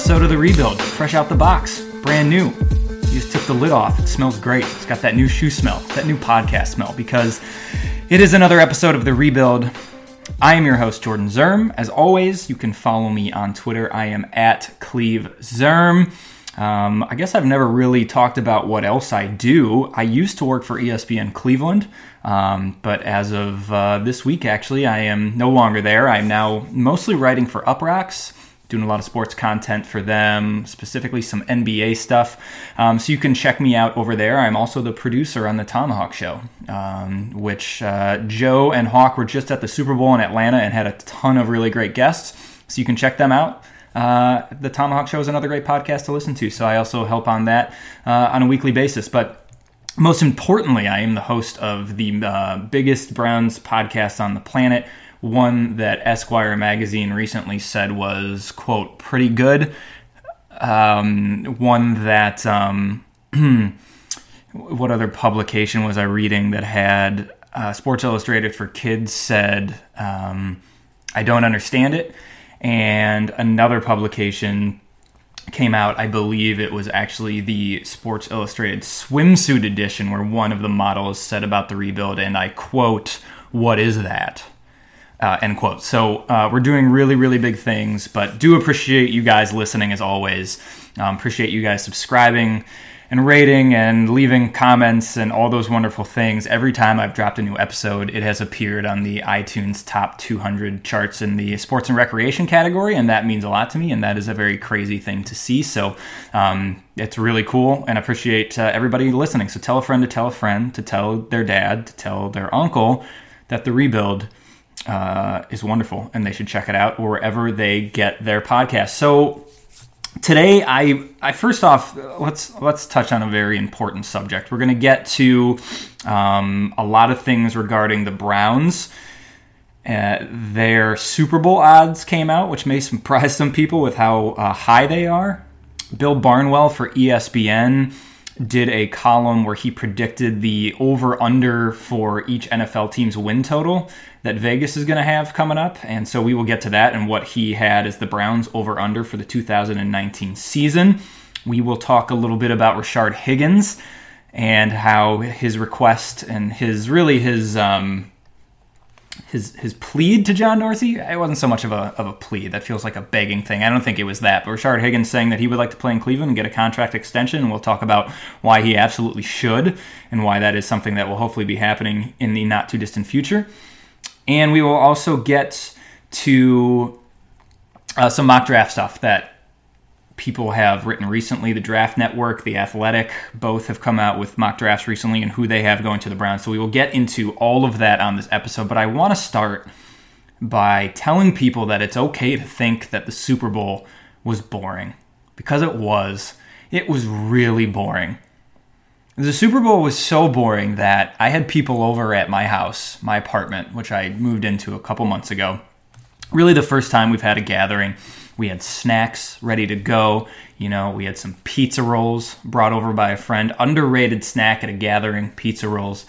episode of The Rebuild, fresh out the box, brand new. You just took the lid off. It smells great. It's got that new shoe smell, that new podcast smell, because it is another episode of The Rebuild. I am your host, Jordan Zirm. As always, you can follow me on Twitter. I am at Cleve Zirm. Um, I guess I've never really talked about what else I do. I used to work for ESPN Cleveland, um, but as of uh, this week, actually, I am no longer there. I'm now mostly writing for Uproxx doing a lot of sports content for them, specifically some NBA stuff. Um, so you can check me out over there. I'm also the producer on the Tomahawk Show, um, which uh, Joe and Hawk were just at the Super Bowl in Atlanta and had a ton of really great guests. So you can check them out. Uh, the Tomahawk Show is another great podcast to listen to. So I also help on that uh, on a weekly basis. But most importantly, I am the host of the uh, biggest Browns podcast on the planet one that Esquire magazine recently said was quote pretty good. Um, one that um, what other publication was I reading that had uh, Sports Illustrated for Kids said um, I don't understand it, and another publication came out. I believe it was actually the Sports Illustrated swimsuit edition, where one of the models said about the rebuild, and I quote, "What is that?" Uh, end quote. So uh, we're doing really, really big things, but do appreciate you guys listening as always. Um, appreciate you guys subscribing and rating and leaving comments and all those wonderful things. Every time I've dropped a new episode, it has appeared on the iTunes top 200 charts in the sports and recreation category, and that means a lot to me, and that is a very crazy thing to see. So um, it's really cool, and appreciate uh, everybody listening. So tell a friend to tell a friend to tell their dad to tell their uncle that the rebuild uh, is wonderful, and they should check it out wherever they get their podcast. So today, I, I first off let's let's touch on a very important subject. We're going to get to um, a lot of things regarding the Browns. Uh, their Super Bowl odds came out, which may surprise some people with how uh, high they are. Bill Barnwell for ESPN did a column where he predicted the over under for each NFL team's win total that Vegas is going to have coming up. And so we will get to that and what he had as the Browns over under for the 2019 season. We will talk a little bit about Rashard Higgins and how his request and his really his um, his his plead to John Dorsey. It wasn't so much of a of a plea. That feels like a begging thing. I don't think it was that. But Rashard Higgins saying that he would like to play in Cleveland and get a contract extension. And we'll talk about why he absolutely should and why that is something that will hopefully be happening in the not too distant future. And we will also get to uh, some mock draft stuff that people have written recently. The Draft Network, The Athletic, both have come out with mock drafts recently and who they have going to the Browns. So we will get into all of that on this episode. But I want to start by telling people that it's okay to think that the Super Bowl was boring because it was. It was really boring. The Super Bowl was so boring that I had people over at my house, my apartment, which I moved into a couple months ago. Really, the first time we've had a gathering we had snacks ready to go. You know, we had some pizza rolls brought over by a friend. Underrated snack at a gathering, pizza rolls.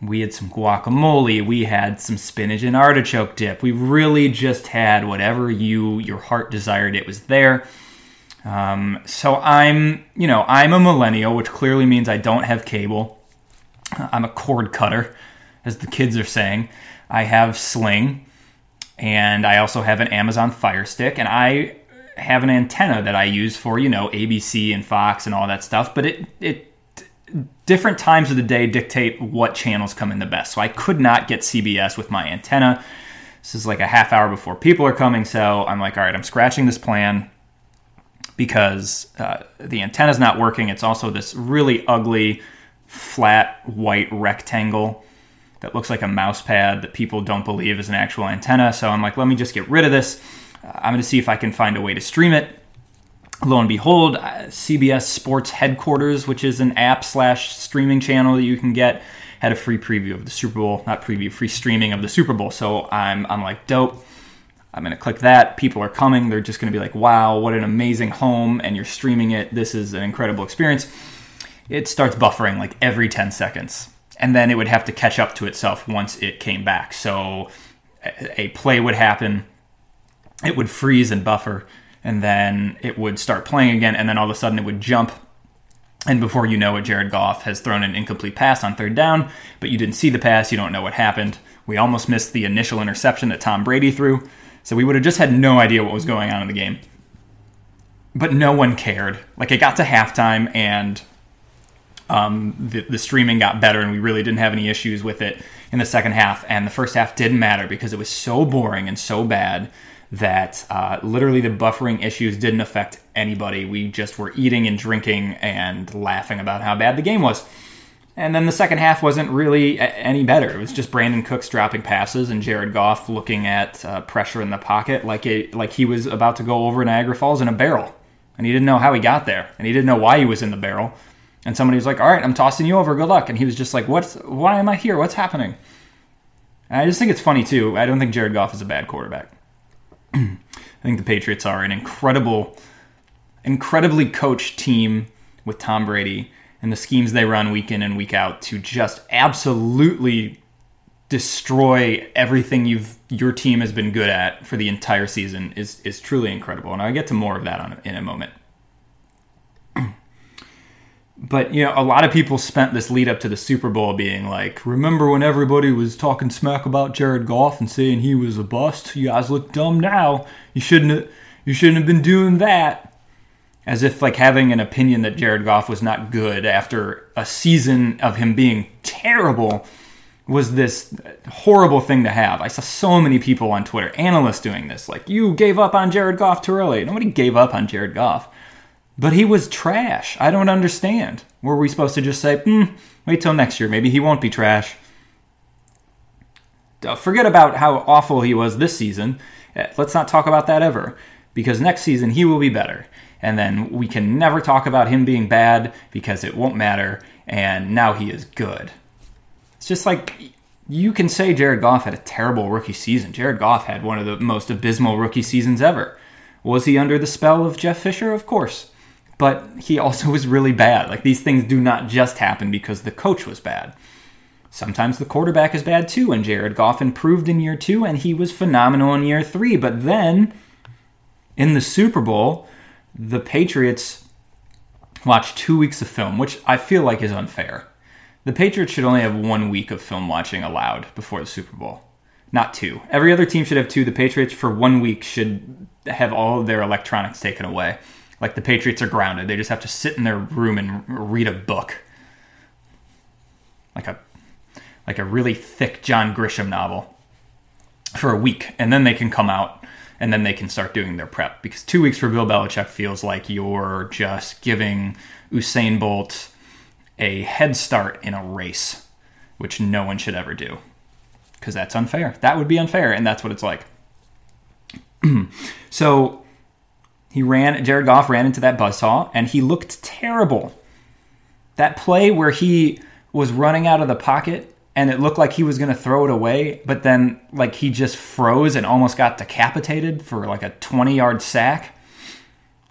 We had some guacamole. We had some spinach and artichoke dip. We really just had whatever you your heart desired. It was there. Um, so I'm, you know, I'm a millennial, which clearly means I don't have cable. I'm a cord cutter, as the kids are saying. I have Sling and I also have an Amazon Fire Stick, and I have an antenna that I use for you know ABC and Fox and all that stuff. But it it different times of the day dictate what channels come in the best. So I could not get CBS with my antenna. This is like a half hour before people are coming, so I'm like, all right, I'm scratching this plan because uh, the antenna's not working. It's also this really ugly, flat white rectangle that looks like a mouse pad that people don't believe is an actual antenna. So I'm like, let me just get rid of this. Uh, I'm going to see if I can find a way to stream it. Lo and behold, uh, CBS Sports Headquarters, which is an app slash streaming channel that you can get, had a free preview of the Super Bowl, not preview, free streaming of the Super Bowl. So I'm, I'm like, dope. I'm going to click that. People are coming. They're just going to be like, wow, what an amazing home. And you're streaming it. This is an incredible experience. It starts buffering like every 10 seconds and then it would have to catch up to itself once it came back. So a play would happen, it would freeze and buffer, and then it would start playing again, and then all of a sudden it would jump. And before you know it, Jared Goff has thrown an incomplete pass on third down, but you didn't see the pass, you don't know what happened. We almost missed the initial interception that Tom Brady threw, so we would have just had no idea what was going on in the game. But no one cared. Like it got to halftime, and um, the, the streaming got better, and we really didn't have any issues with it in the second half. And the first half didn't matter because it was so boring and so bad that uh, literally the buffering issues didn't affect anybody. We just were eating and drinking and laughing about how bad the game was. And then the second half wasn't really any better. It was just Brandin Cooks dropping passes and Jared Goff looking at uh, pressure in the pocket like like he was about to go over Niagara Falls in a barrel, and he didn't know how he got there, and he didn't know why he was in the barrel. And somebody was like, "All right, I'm tossing you over. Good luck." And he was just like, "What's? Why am I here? What's happening?" And I just think it's funny too. I don't think Jared Goff is a bad quarterback. I think the Patriots are an incredible, incredibly coached team with Tom Brady and the schemes they run week in and week out to just absolutely destroy everything you've your team has been good at for the entire season is is truly incredible. And I'll get to more of that on, in a moment. But you know, a lot of people spent this lead up to the Super Bowl being like, "Remember when everybody was talking smack about Jared Goff and saying he was a bust? You guys look dumb now. You shouldn't have, you shouldn't have been doing that." As if like having an opinion that Jared Goff was not good after a season of him being terrible was this horrible thing to have. I saw so many people on Twitter, analysts doing this, like, you gave up on Jared Goff too early. Nobody gave up on Jared Goff. But he was trash. I don't understand. Were we supposed to just say, hmm, wait till next year? Maybe he won't be trash. Forget about how awful he was this season. Eh, let's not talk about that ever. Because next season he will be better. And then we can never talk about him being bad because it won't matter. And now he is good. It's just like you can say Jared Goff had a terrible rookie season. Jared Goff had one of the most abysmal rookie seasons ever. Was he under the spell of Jeff Fisher? Of course but he also was really bad. Like these things do not just happen because the coach was bad. Sometimes the quarterback is bad too, and Jared Goff improved in year two and he was phenomenal in year three. But then in the Super Bowl, the Patriots watched two weeks of film, which I feel like is unfair. The Patriots should only have one week of film watching allowed before the Super Bowl, not two. Every other team should have two. The Patriots, for one week, should have all of their electronics taken away like the Patriots are grounded. They just have to sit in their room and read a book. Like a like a really thick John Grisham novel for a week and then they can come out and then they can start doing their prep because 2 weeks for Bill Belichick feels like you're just giving Usain Bolt a head start in a race, which no one should ever do. Because that's unfair. That would be unfair, and that's what it's like. so he ran, Jared Goff ran into that buzzsaw and he looked terrible. That play where he was running out of the pocket and it looked like he was going to throw it away, but then like he just froze and almost got decapitated for like a 20 yard sack.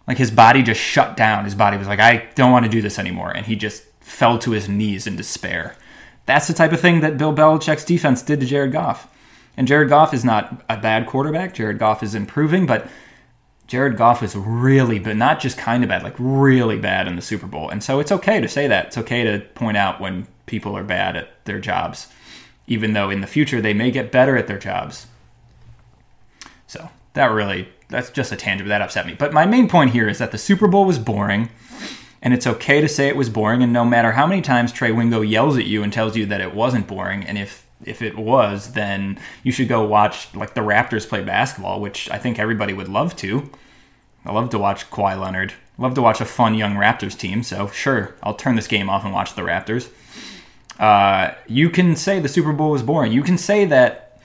Like his body just shut down. His body was like, I don't want to do this anymore. And he just fell to his knees in despair. That's the type of thing that Bill Belichick's defense did to Jared Goff. And Jared Goff is not a bad quarterback. Jared Goff is improving, but Jared Goff was really but not just kind of bad, like really bad in the Super Bowl. And so it's okay to say that. It's okay to point out when people are bad at their jobs, even though in the future they may get better at their jobs. So that really, that's just a tangent, that upset me. But my main point here is that the Super Bowl was boring, and it's okay to say it was boring. And no matter how many times Trey Wingo yells at you and tells you that it wasn't boring, and if if it was, then you should go watch like the Raptors play basketball, which I think everybody would love to. I love to watch Kawhi Leonard. love to watch a fun young Raptors team. So sure, I'll turn this game off and watch the Raptors. Uh, you can say the Super Bowl was boring. You can say that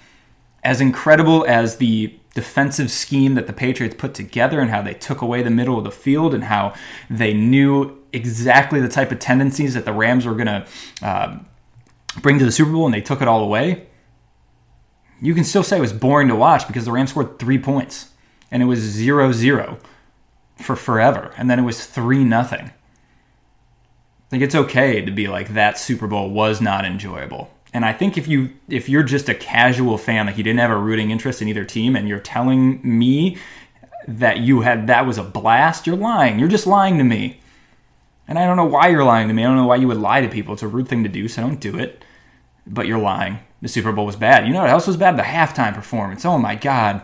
as incredible as the defensive scheme that the Patriots put together and how they took away the middle of the field and how they knew exactly the type of tendencies that the Rams were going to uh, bring to the Super Bowl and they took it all away, you can still say it was boring to watch because the Rams scored three points and it was 0 0 for forever. And then it was 3 nothing. Like it's okay to be like that Super Bowl was not enjoyable. And I think if you if you're just a casual fan, like you didn't have a rooting interest in either team, and you're telling me that you had that was a blast, you're lying. You're just lying to me. And I don't know why you're lying to me. I don't know why you would lie to people. It's a rude thing to do, so don't do it. But you're lying. The Super Bowl was bad. You know what else was bad? The halftime performance. Oh my God.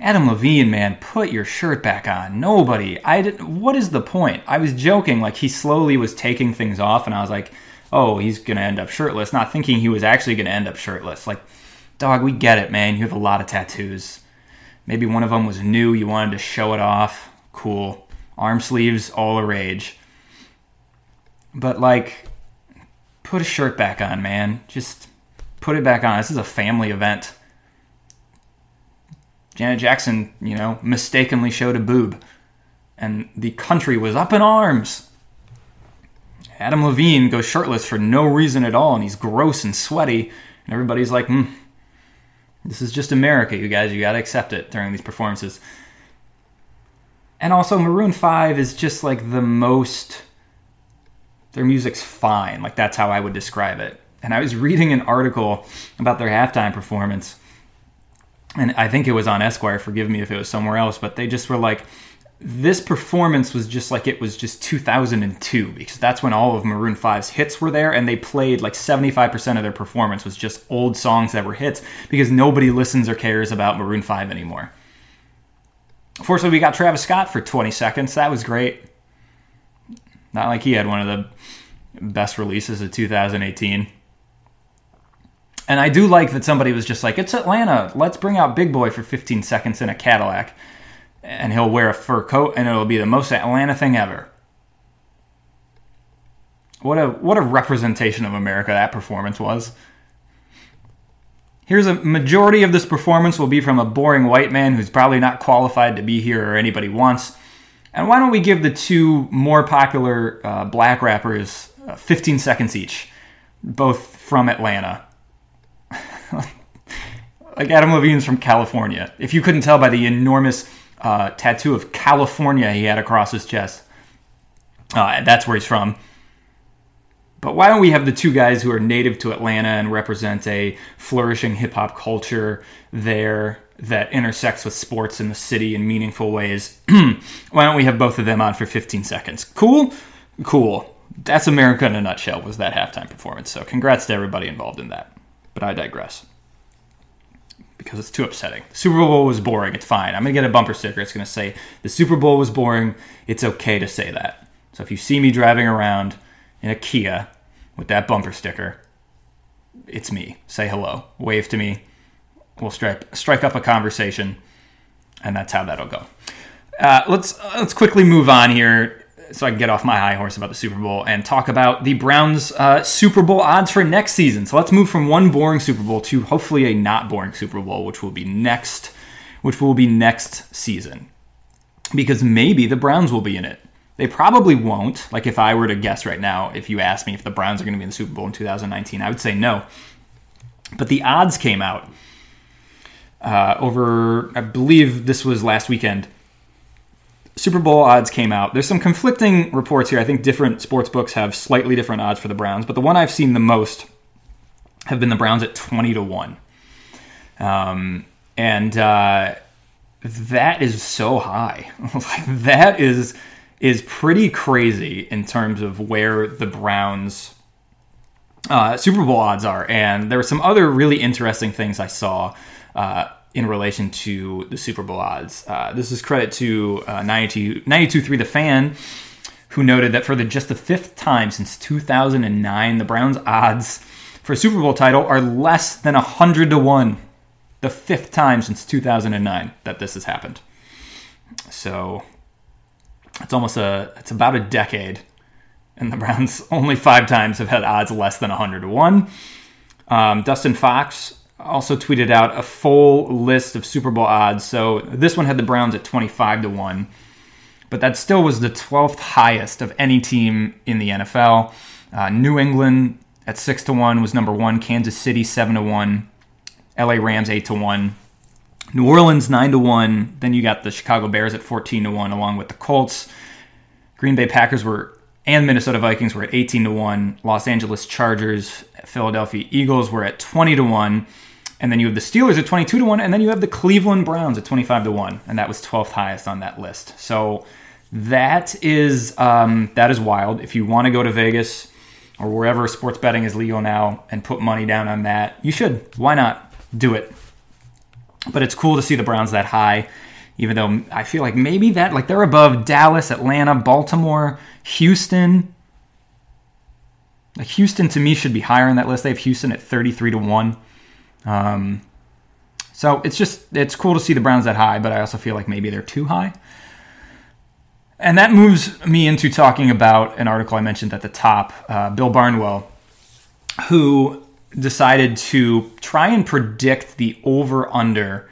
Adam Levine, man, put your shirt back on. Nobody. I didn't. what is the point? I was joking, like he slowly was taking things off, and I was like, oh, he's gonna end up shirtless, not thinking he was actually gonna end up shirtless. Like, dog, we get it, man. You have a lot of tattoos. Maybe one of them was new. You wanted to show it off. Cool. Arm sleeves, all a rage. But like, put a shirt back on, man. Just put it back on. This is a family event. Janet Jackson, you know, mistakenly showed a boob, and the country was up in arms. Adam Levine goes shirtless for no reason at all, and he's gross and sweaty, and everybody's like, hmm, this is just America, you guys. You gotta accept it during these performances. And also, Maroon 5 is just like the most. Their music's fine. Like, that's how I would describe it. And I was reading an article about their halftime performance and I think it was on Esquire. Forgive me if it was somewhere else, but they just were like, this performance was just like it was just 2002 because that's when all of Maroon 5's hits were there and they played like 75% of their performance was just old songs that were hits because nobody listens or cares about Maroon 5 anymore. Fortunately, we got Travis Scott for 20 seconds. That was great. Not like he had one of the best releases of 2018. And I do like that somebody was just like, it's Atlanta. Let's bring out Big Boi for 15 seconds in a Cadillac. And he'll wear a fur coat and it'll be the most Atlanta thing ever. What a what a representation of America that performance was. Here's a majority of this performance will be from a boring white man who's probably not qualified to be here or anybody wants. And why don't we give the two more popular uh, black rappers uh, 15 seconds each, both from Atlanta? like Adam Levine's from California. If you couldn't tell by the enormous uh, tattoo of California he had across his chest, uh, that's where he's from. But why don't we have the two guys who are native to Atlanta and represent a flourishing hip hop culture there that intersects with sports in the city in meaningful ways? why don't we have both of them on for 15 seconds? Cool? Cool. That's America in a nutshell, was that halftime performance. So congrats to everybody involved in that. But I digress. Because it's too upsetting. The Super Bowl was boring. It's fine. I'm going to get a bumper sticker. It's going to say, The Super Bowl was boring. It's okay to say that. So if you see me driving around in a Kia with that bumper sticker, it's me. Say hello. Wave to me. We'll strike, strike up a conversation. And that's how that'll go. Uh, let's let's quickly move on here so I can get off my high horse about the Super Bowl and talk about the Browns' uh, Super Bowl odds for next season. So let's move from one boring Super Bowl to hopefully a not boring Super Bowl, which will be next, which will be next season, because maybe the Browns will be in it. They probably won't. Like if I were to guess right now, if you asked me if the Browns are going to be in the Super Bowl in 2019, I would say no. But the odds came out uh, over, I believe this was last weekend Super Bowl odds came out. There's some conflicting reports here. I think different sports books have slightly different odds for the Browns, but the one I've seen the most have been the Browns at 20 to 1. Um, and uh, that is so high. like, that is is pretty crazy in terms of where the Browns uh, Super Bowl odds are. And there were some other really interesting things I saw. Uh, in relation to the Super Bowl odds. Uh, this is credit to uh, 92, 92.3 The Fan, who noted that for the just the fifth time since 2009, the Browns' odds for a Super Bowl title are less than 100 to 1. The fifth time since 2009 that this has happened. So it's almost a, it's about a decade. And the Browns only five times have had odds less than 100 to 1. Um, Dustin Fox also tweeted out a full list of Super Bowl odds. So this one had the Browns at 25 to 1, but that still was the 12th highest of any team in the NFL. Uh, New England at 6 to 1 was number 1, Kansas City 7 to 1, LA Rams 8 to 1. New Orleans 9 to 1, then you got the Chicago Bears at 14 to 1 along with the Colts. Green Bay Packers were and Minnesota Vikings were at 18 to 1. Los Angeles Chargers, Philadelphia Eagles were at 20 to 1 And then you have the Steelers at 22 to 1, and then you have the Cleveland Browns at 25 to 1, and that was 12th highest on that list. So that is um, that is wild. If you want to go to Vegas or wherever sports betting is legal now and put money down on that, you should. Why not do it? But it's cool to see the Browns that high, even though I feel like maybe that like they're above Dallas, Atlanta, Baltimore, Houston. Like Houston to me should be higher on that list. They have Houston at 33 to 1. Um, so it's just it's cool to see the Browns that high, but I also feel like maybe they're too high. And that moves me into talking about an article I mentioned at the top, uh, Bill Barnwell, who decided to try and predict the over under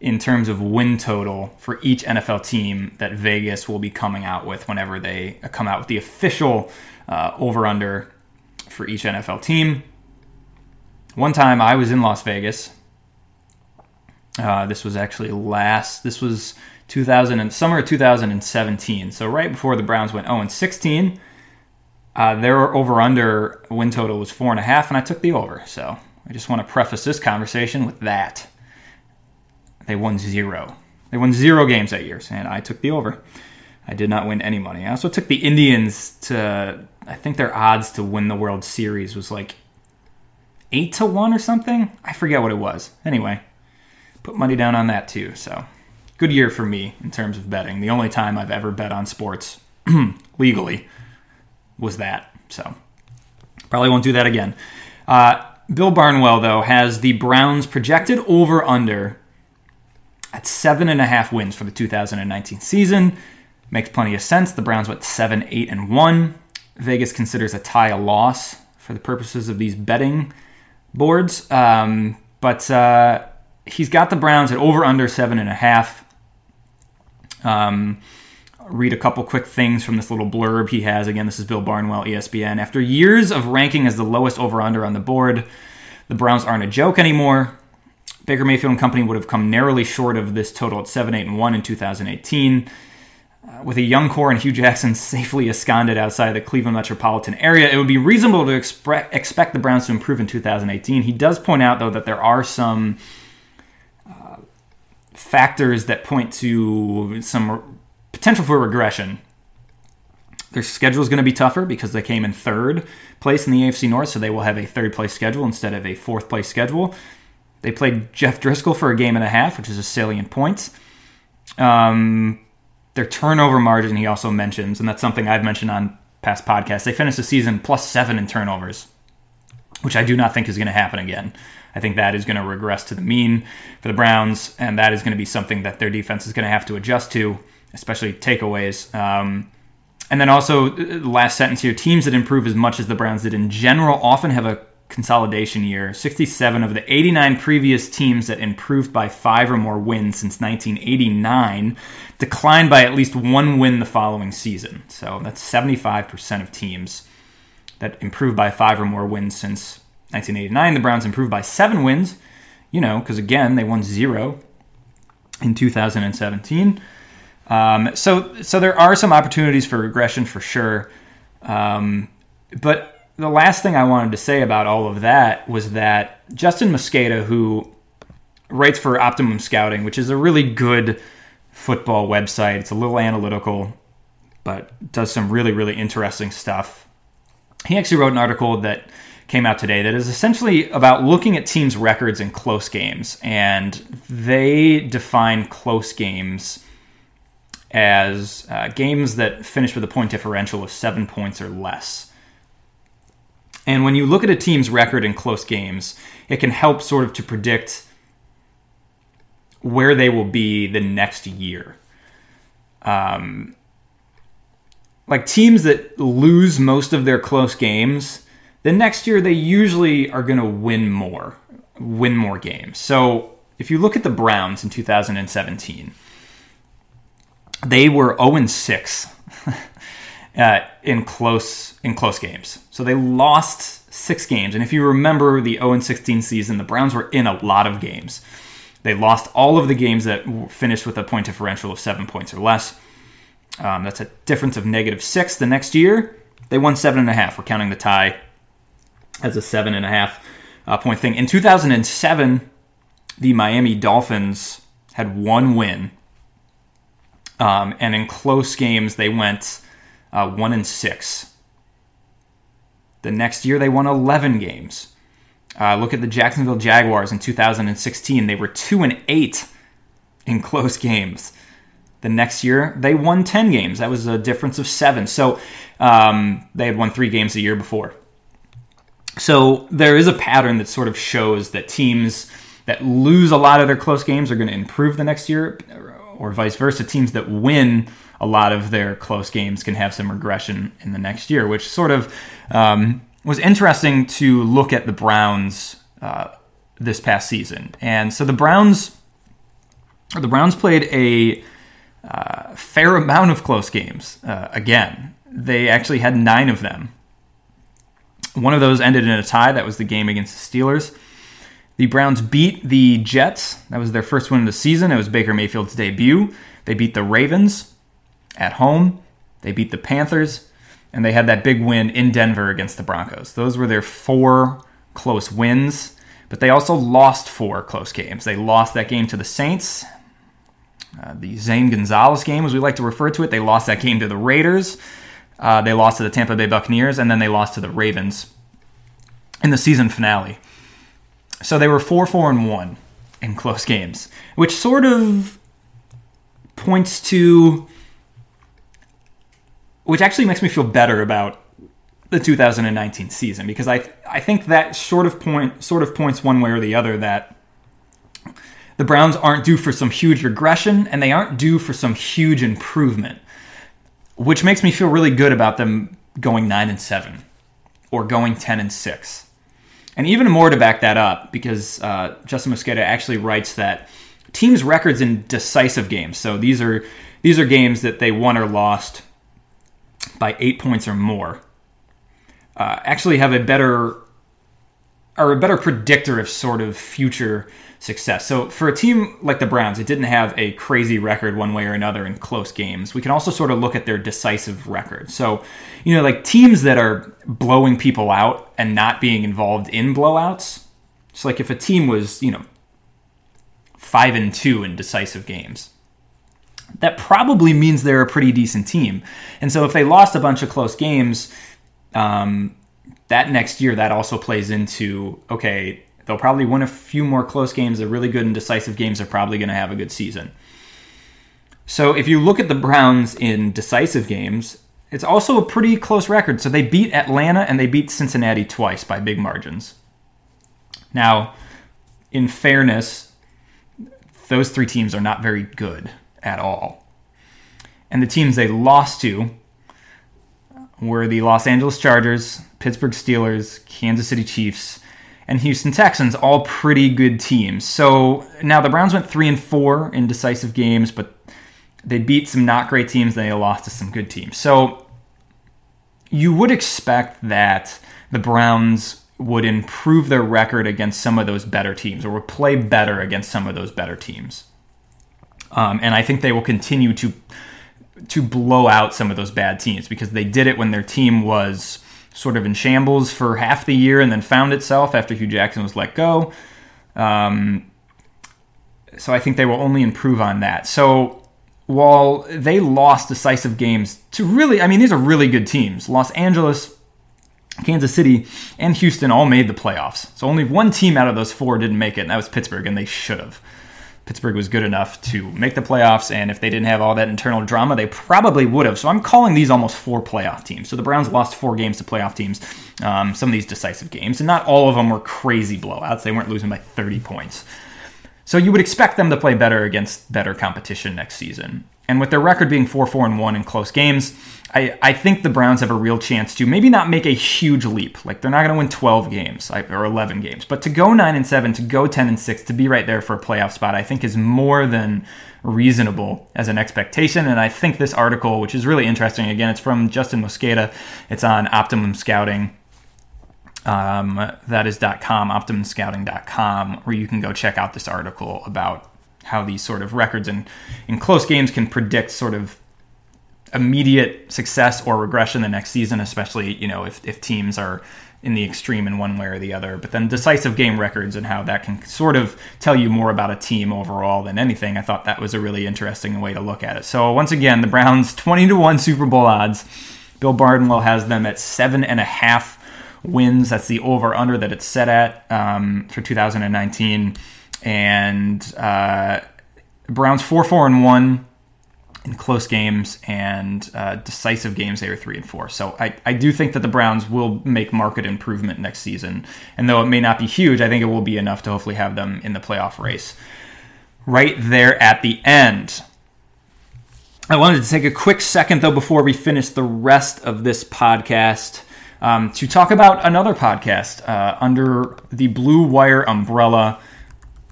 in terms of win total for each NFL team that Vegas will be coming out with whenever they come out with the official uh, over under for each NFL team. One time I was in Las Vegas. Uh, this was actually last. This was 2000 and summer of 2017. So right before the Browns went 0 and 16, uh, their over under win total was four and a half, and I took the over. So I just want to preface this conversation with that. They won zero. They won zero games that year, and I took the over. I did not win any money. I also took the Indians to. I think their odds to win the World Series was like eight to one or something. I forget what it was. Anyway, put money down on that too. So good year for me in terms of betting. The only time I've ever bet on sports legally was that. So probably won't do that again. Uh, Bill Barnwell though has the Browns projected over under at seven and a half wins for the 2019 season. Makes plenty of sense. The Browns went seven, eight, and one. Vegas considers a tie a loss for the purposes of these betting boards. Um, but uh, he's got the Browns at over under seven and a half. Um, read a couple quick things from this little blurb he has. Again, this is Bill Barnwell, ESPN. After years of ranking as the lowest over under on the board, the Browns aren't a joke anymore. Baker Mayfield and company would have come narrowly short of this total at 7 8 and 1 in 2018. Uh, with a young core and Hue Jackson safely ensconced outside the Cleveland metropolitan area, it would be reasonable to expre- expect the Browns to improve in 2018. He does point out, though, that there are some uh, factors that point to some potential for regression. Their schedule is going to be tougher because they came in third place in the AFC North, so they will have a third place schedule instead of a fourth place schedule. They played Jeff Driskel for a game and a half, which is a salient point. Um, their turnover margin, he also mentions, and that's something I've mentioned on past podcasts. They finished the season plus seven in turnovers, which I do not think is going to happen again. I think that is going to regress to the mean for the Browns, and that is going to be something that their defense is going to have to adjust to, especially takeaways. Um, and then also, the last sentence here teams that improve as much as the Browns did in general often have a consolidation year, 67 of the 89 previous teams that improved by five or more wins since 1989 declined by at least one win the following season. So that's 75% of teams that improved by five or more wins since 1989. The Browns improved by seven wins, you know, because again, they won zero in 2017. Um, so, so there are some opportunities for regression for sure. Um, but the last thing I wanted to say about all of that was that Justis Mosqueda, who writes for Optimum Scouting, which is a really good football website, it's a little analytical, but does some really, really interesting stuff. He actually wrote an article that came out today that is essentially about looking at teams' records in close games. And they define close games as uh, games that finish with a point differential of seven points or less. And when you look at a team's record in close games, it can help sort of to predict where they will be the next year. Um, like teams that lose most of their close games, the next year they usually are going to win more, win more games. So if you look at the Browns in 2017, they were 0 and 6 uh, in close in close games. So they lost six games. And if you remember the 0 and 16 season, the Browns were in a lot of games. They lost all of the games that finished with a point differential of seven points or less. Um, that's a difference of negative six. The next year, they won seven and a half. We're counting the tie as a seven and a half uh, point thing. In 2007, the Miami Dolphins had one win, um, and in close games they went uh, one and six. The next year they won 11 games. Uh, look at the Jacksonville Jaguars in 2016; they were two and eight in close games. The next year, they won 10 games. That was a difference of seven. So um, they had won three games the year before. So there is a pattern that sort of shows that teams that lose a lot of their close games are going to improve the next year, or vice versa. Teams that win a lot of their close games can have some regression in the next year, which sort of um, was interesting to look at the Browns uh, this past season. And so the Browns, the Browns played a uh, fair amount of close games. Uh, again, they actually had nine of them. One of those ended in a tie. That was the game against the Steelers. The Browns beat the Jets. That was their first win of the season. It was Baker Mayfield's debut. They beat the Ravens at home. They beat the Panthers. And they had that big win in Denver against the Broncos. Those were their four close wins. But they also lost four close games. They lost that game to the Saints. Uh, the Zane Gonzalez game, as we like to refer to it, they lost that game to the Raiders. Uh, they lost to the Tampa Bay Buccaneers, and then they lost to the Ravens in the season finale. So they were four, four, and one in close games, which sort of points to, which actually makes me feel better about the 2019 season because I I think that sort of point sort of points one way or the other that the Browns aren't due for some huge regression and they aren't due for some huge improvement, which makes me feel really good about them going 9 and 7 or going 10 and 6. And even more to back that up, because uh, Justis Mosqueda actually writes that teams' records in decisive games, so these are these are games that they won or lost by eight points or more, uh, actually have a better are a better predictor of sort of future success. So for a team like the Browns, it didn't have a crazy record one way or another in close games. We can also sort of look at their decisive record. So, you know, like teams that are blowing people out and not being involved in blowouts. So like if a team was, you know, 5 and 2 in decisive games, that probably means they're a pretty decent team. And so if they lost a bunch of close games, um, that next year that also plays into okay They'll probably win a few more close games. They're really good in decisive games. They're probably going to have a good season. So if you look at the Browns in decisive games, it's also a pretty close record. So they beat Atlanta and they beat Cincinnati twice by big margins. Now, in fairness, those three teams are not very good at all. And the teams they lost to were the Los Angeles Chargers, Pittsburgh Steelers, Kansas City Chiefs, and Houston Texans, all pretty good teams. So now the Browns went three and four in decisive games, but they beat some not great teams. And they lost to some good teams. So you would expect that the Browns would improve their record against some of those better teams, or would play better against some of those better teams. Um, and I think they will continue to to blow out some of those bad teams because they did it when their team was sort of in shambles for half the year and then found itself after Hue Jackson was let go. Um, so I think they will only improve on that. So while they lost decisive games to really, I mean, these are really good teams. Los Angeles, Kansas City, and Houston all made the playoffs. So only one team out of those four didn't make it, and that was Pittsburgh, and they should have. Pittsburgh was good enough to make the playoffs, and if they didn't have all that internal drama, they probably would have. So I'm calling these almost four playoff teams. So the Browns lost four games to playoff teams, um, some of these decisive games, and not all of them were crazy blowouts. They weren't losing by 30 points. So you would expect them to play better against better competition next season. And with their record being 4 4 and 1 in close games, I, I think the Browns have a real chance to maybe not make a huge leap. Like they're not going to win 12 games or 11 games, but to go 9 and 7, to go 10 and 6, to be right there for a playoff spot, I think is more than reasonable as an expectation. And I think this article, which is really interesting, again, it's from Justis Mosqueda, it's on Optimum Scouting. Um, that is .com, optimumscouting.com, where you can go check out this article about how these sort of records in, in close games can predict sort of immediate success or regression the next season, especially you know if if teams are in the extreme in one way or the other. But then decisive game records and how that can sort of tell you more about a team overall than anything. I thought that was a really interesting way to look at it. So once again, the Browns 20 to 1 Super Bowl odds. Bill Barnwell has them at seven and a half wins. That's the over under that it's set at um, for 2019. And uh, Browns 4 4 and 1 in close games and uh, decisive games, they were three and four. So I, I do think that the Browns will make market improvement next season. And though it may not be huge, I think it will be enough to hopefully have them in the playoff race. Right there at the end. I wanted to take a quick second, though, before we finish the rest of this podcast, um, to talk about another podcast uh, under the Blue Wire umbrella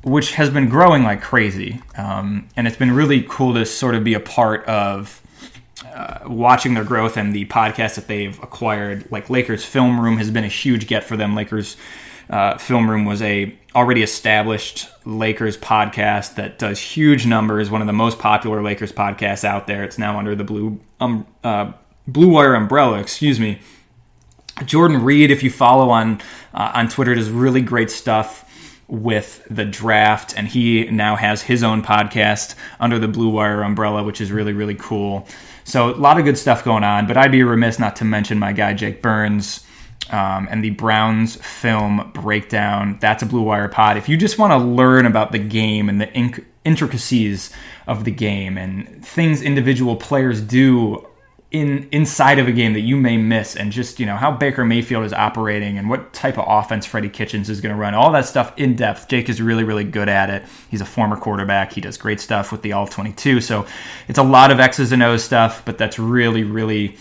which has been growing like crazy. Um, and it's been really cool to sort of be a part of uh, watching their growth and the podcast that they've acquired. Like Lakers Film Room has been a huge get for them. Lakers uh, Film Room was a already established Lakers podcast that does huge numbers. One of the most popular Lakers podcasts out there. It's now under the blue um, uh, Blue Wire umbrella. Excuse me. Jordan Reid, if you follow on uh, on Twitter, does really great stuff with the draft, and he now has his own podcast under the Blue Wire umbrella, which is really, really cool. So, a lot of good stuff going on, but I'd be remiss not to mention my guy, Jake Burns. Um, and the Browns film breakdown. That's a Blue Wire pod. If you just want to learn about the game and the inc- intricacies of the game and things individual players do in inside of a game that you may miss and just you know how Baker Mayfield is operating and what type of offense Freddie Kitchens is going to run all that stuff in depth. Jake is really really good at it. He's a former quarterback. He does great stuff with the all 22 so it's a lot of X's and O's stuff but that's really really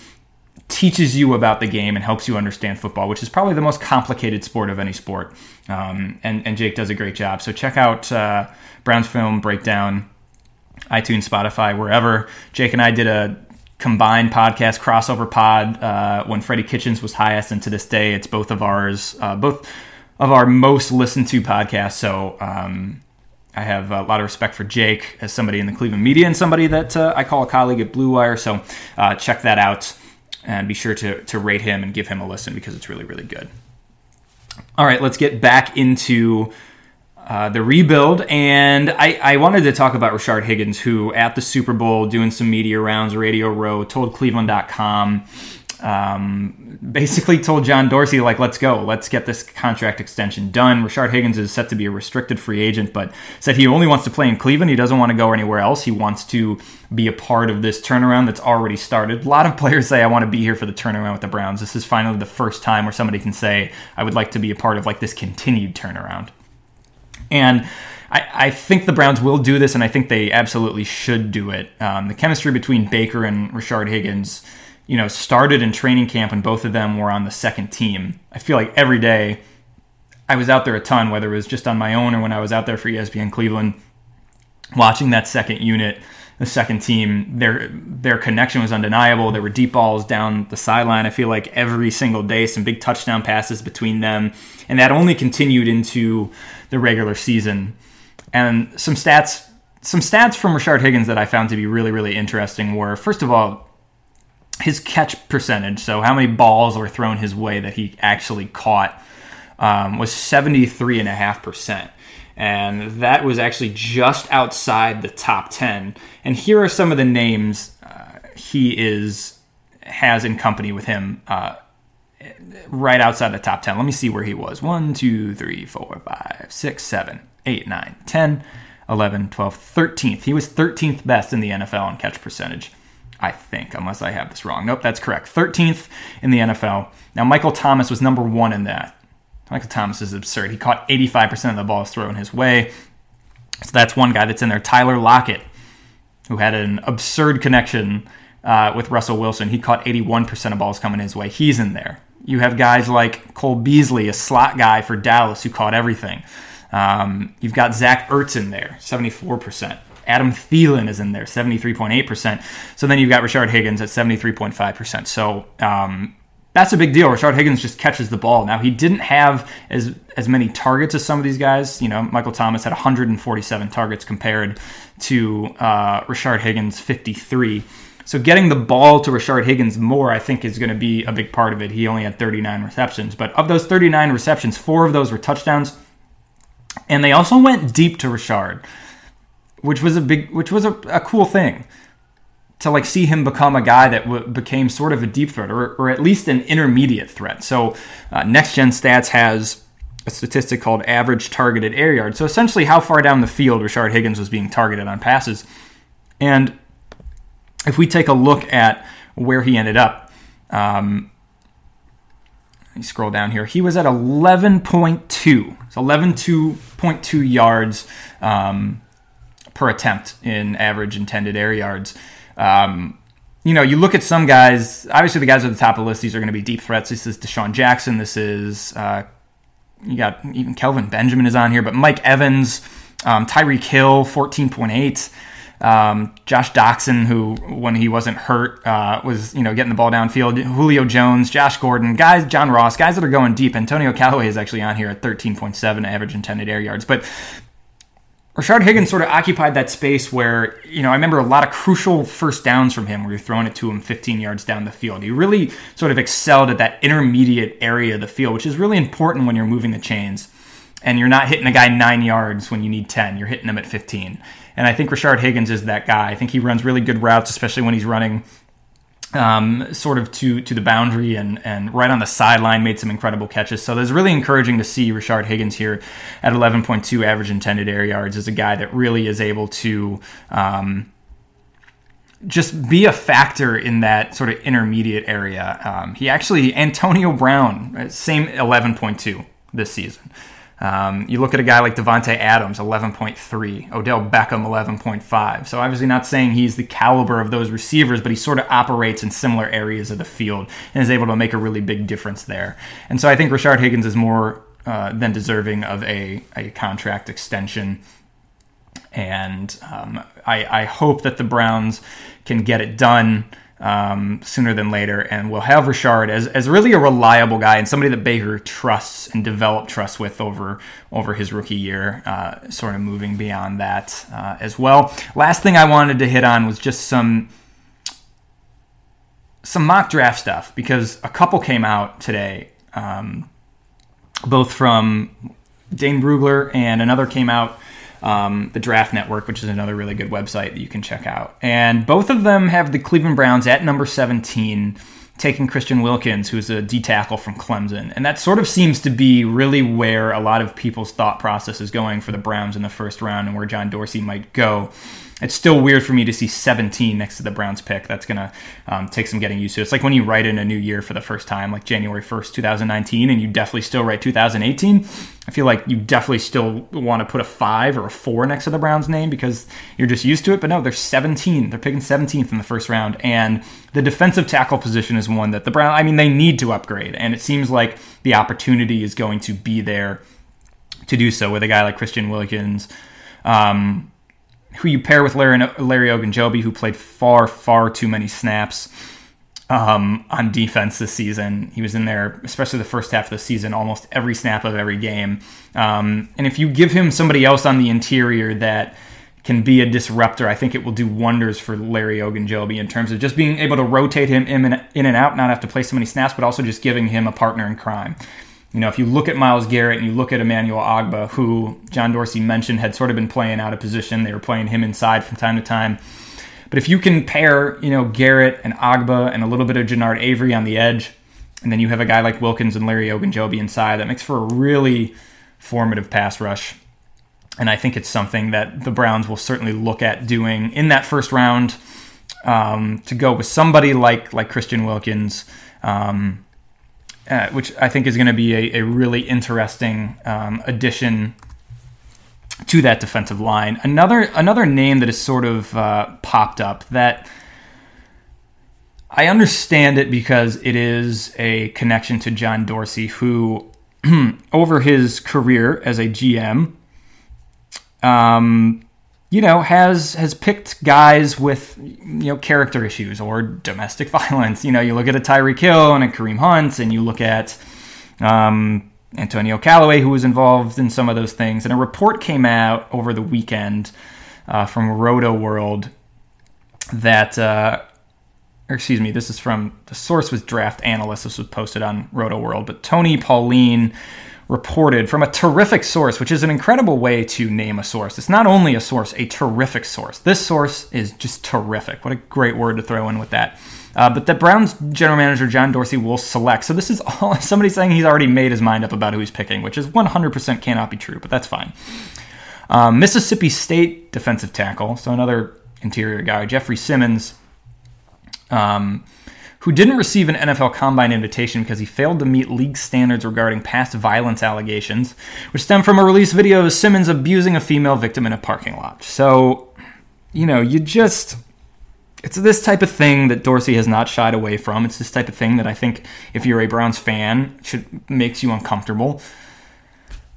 teaches you about the game and helps you understand football which is probably the most complicated sport of any sport. Um, and, and Jake does a great job. So check out uh, Browns film breakdown iTunes, Spotify, wherever. Jake and I did a combined podcast crossover pod uh, when Freddie Kitchens was highest, and to this day, it's both of ours, uh, both of our most listened to podcasts. So um, I have a lot of respect for Jake as somebody in the Cleveland media and somebody that uh, I call a colleague at Blue Wire. So uh, check that out and be sure to to rate him and give him a listen because it's really really good. All right, let's get back into uh, the rebuild. And I, I, wanted to talk about Rashard Higgins, who at the Super Bowl, doing some media rounds, Radio Row, told Cleveland.com, um, basically told John Dorsey, like, let's go, let's get this contract extension done. Rashard Higgins is set to be a restricted free agent, but said he only wants to play in Cleveland. He doesn't want to go anywhere else. He wants to be a part of this turnaround that's already started. A lot of players say, I want to be here for the turnaround with the Browns. This is finally the first time where somebody can say, I would like to be a part of like this continued turnaround. And I, I, think the Browns will do this, and I think they absolutely should do it. Um, the chemistry between Baker and Rashard Higgins, you know, started in training camp when both of them were on the second team. I feel like every day I was out there a ton, whether it was just on my own or when I was out there for ESPN Cleveland, watching that second unit, the second team. Their their connection was undeniable. There were deep balls down the sideline. I feel like every single day, some big touchdown passes between them, and that only continued into the regular season. And some stats, some stats from Rashard Higgins that I found to be really, really interesting were first of all, his catch percentage. So how many balls were thrown his way that he actually caught um, was seventy three and a half percent. And that was actually just outside the top 10. And here are some of the names uh, he is has in company with him uh, right outside the top 10. Let me see where he was 1, 2, 3, 4, 5, 6, 7, 8, 9, 10, 11, 12, 13th. He was 13th best in the NFL in catch percentage, I think, unless I have this wrong. Nope, that's correct. 13th in the NFL. Now, Michael Thomas was number one in that. Michael Thomas is absurd. He caught 85% of the balls thrown his way. So that's one guy that's in there. Tyler Lockett, who had an absurd connection uh, with Russell Wilson. He caught 81% of balls coming his way. He's in there. You have guys like Cole Beasley, a slot guy for Dallas who caught everything. Um, you've got Zach Ertz in there, 74%. Adam Thielen is in there, 73.8%. So then you've got Rashard Higgins at 73.5%. So um, that's a big deal. Rashard Higgins just catches the ball. Now he didn't have as as many targets as some of these guys. You know, Michael Thomas had 147 targets compared to uh, Rashard Higgins 53. So getting the ball to Rashard Higgins more, I think, is going to be a big part of it. He only had 39 receptions, but of those 39 receptions, four of those were touchdowns, and they also went deep to Rashard, which was a big, which was a, a cool thing to like see him become a guy that w- became sort of a deep threat, or, or at least an intermediate threat. So uh, Next Gen Stats has a statistic called average targeted air yard. So essentially, how far down the field Rashard Higgins was being targeted on passes, and if we take a look at where he ended up, um, you scroll down here, he was at 11.2. So 11.2 yards um, per attempt in average intended air yards. Um, you know, you look at some guys, obviously the guys at the top of the list, these are going to be deep threats. This is DeSean Jackson. This is, uh, you got even Kelvin Benjamin is on here, but Mike Evans, um, Tyreek Hill, 14.8. Um, Josh Doctson, who when he wasn't hurt uh, was you know getting the ball downfield. Julio Jones, Josh Gordon, guys, John Ross, guys that are going deep. Antonio Callaway is actually on here at 13.7 average intended air yards, but. Rashard Higgins sort of occupied that space where, you know, I remember a lot of crucial first downs from him where you're throwing it to him 15 yards down the field. He really sort of excelled at that intermediate area of the field, which is really important when you're moving the chains and you're not hitting a guy nine yards when you need 10. You're hitting him at 15. And I think Rashard Higgins is that guy. I think he runs really good routes, especially when he's running um, sort of to to the boundary and and right on the sideline made some incredible catches. So it's really encouraging to see Rashard Higgins here at 11.2 average intended air yards as a guy that really is able to. Um, just be a factor in that sort of intermediate area. Um, he actually Antonio Brown, same 11.2 this season. Um, you look at a guy like Davante Adams, 11.3, Odell Beckham, 11.5. So obviously not saying he's the caliber of those receivers, but he sort of operates in similar areas of the field and is able to make a really big difference there. And so I think Rashard Higgins is more uh, than deserving of a, a contract extension. And um, I, I hope that the Browns can get it done um, sooner than later, and we'll have Rashard as, as really a reliable guy and somebody that Baker trusts and developed trust with over over his rookie year, uh, sort of moving beyond that uh, as well. Last thing I wanted to hit on was just some some mock draft stuff because a couple came out today, um, both from Dane Brugler and another came out um, the Draft Network, which is another really good website that you can check out. And both of them have the Cleveland Browns at number 17, taking Christian Wilkins, who's a D tackle from Clemson. And that sort of seems to be really where a lot of people's thought process is going for the Browns in the first round and where John Dorsey might go it's still weird for me to see 17 next to the Browns pick. That's going to um, take some getting used to. It's like when you write in a new year for the first time, like January 1st, 2019, and you definitely still write 2018. I feel like you definitely still want to put a five or a four next to the Browns name because you're just used to it. But no, they're 17. They're picking 17th in the first round. And the defensive tackle position is one that the Browns, I mean, they need to upgrade. And it seems like the opportunity is going to be there to do so with a guy like Christian Wilkins. Um, who you pair with Larry, Larry Ogunjobi, who played far, far too many snaps um, on defense this season. He was in there, especially the first half of the season, almost every snap of every game. Um, and if you give him somebody else on the interior that can be a disruptor, I think it will do wonders for Larry Ogunjobi in terms of just being able to rotate him in and, in and out, not have to play so many snaps, but also just giving him a partner in crime. You know, if you look at Myles Garrett and you look at Emmanuel Ogbah, who John Dorsey mentioned had sort of been playing out of position, they were playing him inside from time to time. But if you can pair, you know, Garrett and Ogbah and a little bit of Genard Avery on the edge, and then you have a guy like Wilkins and Larry Ogunjobi inside, that makes for a really formative pass rush. And I think it's something that the Browns will certainly look at doing in that first round um, to go with somebody like like Christian Wilkins. Um, uh, which I think is going to be a, a, really interesting um, addition to that defensive line. Another another name that has sort of uh, popped up that I understand it because it is a connection to John Dorsey, who over his career as a GM, um, you know, has has picked guys with you know character issues or domestic violence. You know, you look at a Tyreek Hill and a Kareem Hunt, and you look at um, Antonio Callaway, who was involved in some of those things. And a report came out over the weekend uh, from Rotoworld that uh, excuse me, this is from the source was Draft Analyst. This was posted on Roto World, but Tony Pauline reported from a terrific source, which is an incredible way to name a source. It's not only a source, a terrific source. This source is just terrific. What a great word to throw in with that. Uh, but the Browns general manager John Dorsey will select. So this is all somebody saying he's already made his mind up about who he's picking, which is 100% cannot be true, but that's fine. Um, Mississippi State defensive tackle, so another interior guy, Jeffrey Simmons, um, who didn't receive an NFL Combine invitation because he failed to meet league standards regarding past violence allegations, which stem from a release video of Simmons abusing a female victim in a parking lot. So, you know, you just it's this type of thing that Dorsey has not shied away from. It's this type of thing that I think, if you're a Browns fan, should makes you uncomfortable.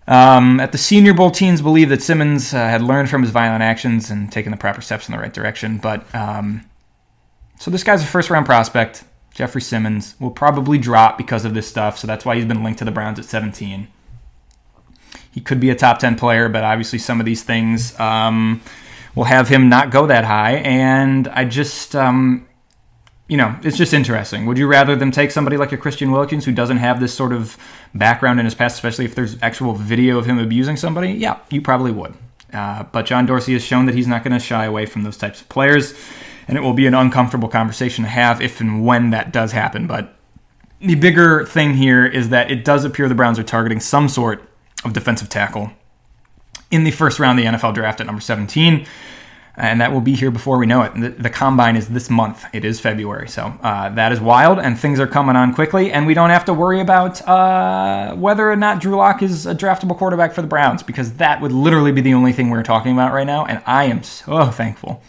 Um, at the Senior Bowl, teams believe that Simmons uh, had learned from his violent actions and taken the proper steps in the right direction. But um, so this guy's a first round prospect. Jeffrey Simmons will probably drop because of this stuff. So that's why he's been linked to the Browns at 17. He could be a top 10 player, but obviously some of these things. Um, will have him not go that high. And I just, um, you know, it's just interesting. Would you rather them take somebody like a Christian Wilkins who doesn't have this sort of background in his past, especially if there's actual video of him abusing somebody? Yeah, you probably would. Uh, but John Dorsey has shown that he's not going to shy away from those types of players, and it will be an uncomfortable conversation to have if and when that does happen. But the bigger thing here is that it does appear the Browns are targeting some sort of defensive tackle in the first round of the NFL draft at number 17. And that will be here before we know it. The, combine is this month. It is February. So uh, that is wild, and things are coming on quickly. And we don't have to worry about uh, whether or not Drew Lock is a draftable quarterback for the Browns, because that would literally be the only thing we're talking about right now. And I am so thankful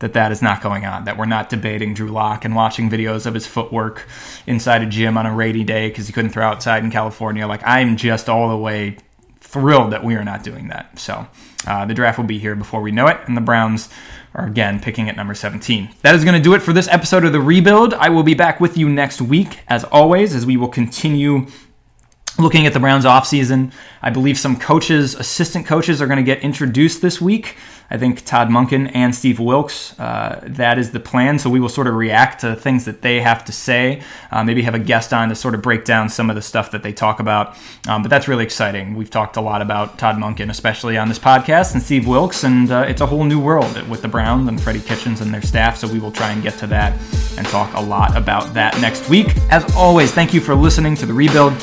that that is not going on, that we're not debating Drew Lock and watching videos of his footwork inside a gym on a rainy day because he couldn't throw outside in California. Like, I'm just all the way thrilled that we are not doing that. So uh, the draft will be here before we know it, and the Browns are again picking at number 17. That is going to do it for this episode of The Rebuild. I will be back with you next week, as always, as we will continue looking at the Browns offseason. I believe some coaches, assistant coaches, are going to get introduced this week. I think Todd Monken and Steve Wilks. Uh, that is the plan. So we will sort of react to things that they have to say. Uh, maybe have a guest on to sort of break down some of the stuff that they talk about. Um, but that's really exciting. We've talked a lot about Todd Monken, especially on this podcast, and Steve Wilks, and uh, it's a whole new world with the Browns and Freddie Kitchens and their staff. So we will try and get to that and talk a lot about that next week. As always, thank you for listening to the Rebuild.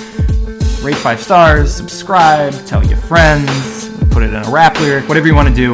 Rate five stars, subscribe, tell your friends, put it in a rap lyric, whatever you want to do